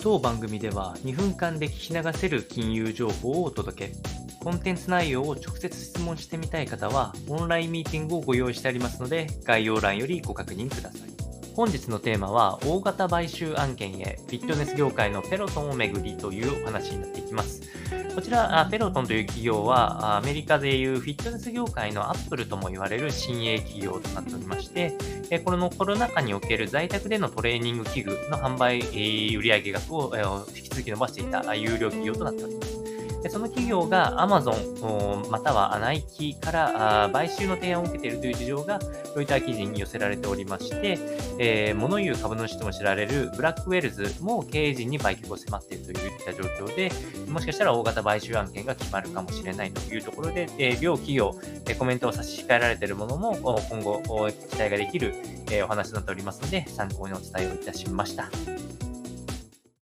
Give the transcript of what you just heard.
当番組では2分間で聞き流せる金融情報をお届け。コンテンツ内容を直接質問してみたい方は、オンラインミーティングをご用意してありますので、概要欄よりご確認ください。本日のテーマは、大型買収案件へ、フィットネス業界のペロトンをめぐりというお話になっていきます。こちら、ペロトンという企業は、アメリカでいうフィットネス業界のアップルとも言われる新鋭企業となっておりまして、このコロナ禍における在宅でのトレーニング器具の販売売上額を引き続き伸ばしていた有料企業となっております。でその企業が Amazon またはナイキから買収の提案を受けているという事情がロイター記事に寄せられておりまして、えー、物言う株主とも知られるブラックウェルズも経営陣に売却を迫っているといった状況で、もしかしたら大型買収案件が決まるかもしれないというところで、えー、両企業、えコメントを差し控えられているものも今後期待ができる、えお話となっておりますので、参考にお伝えをいたしました。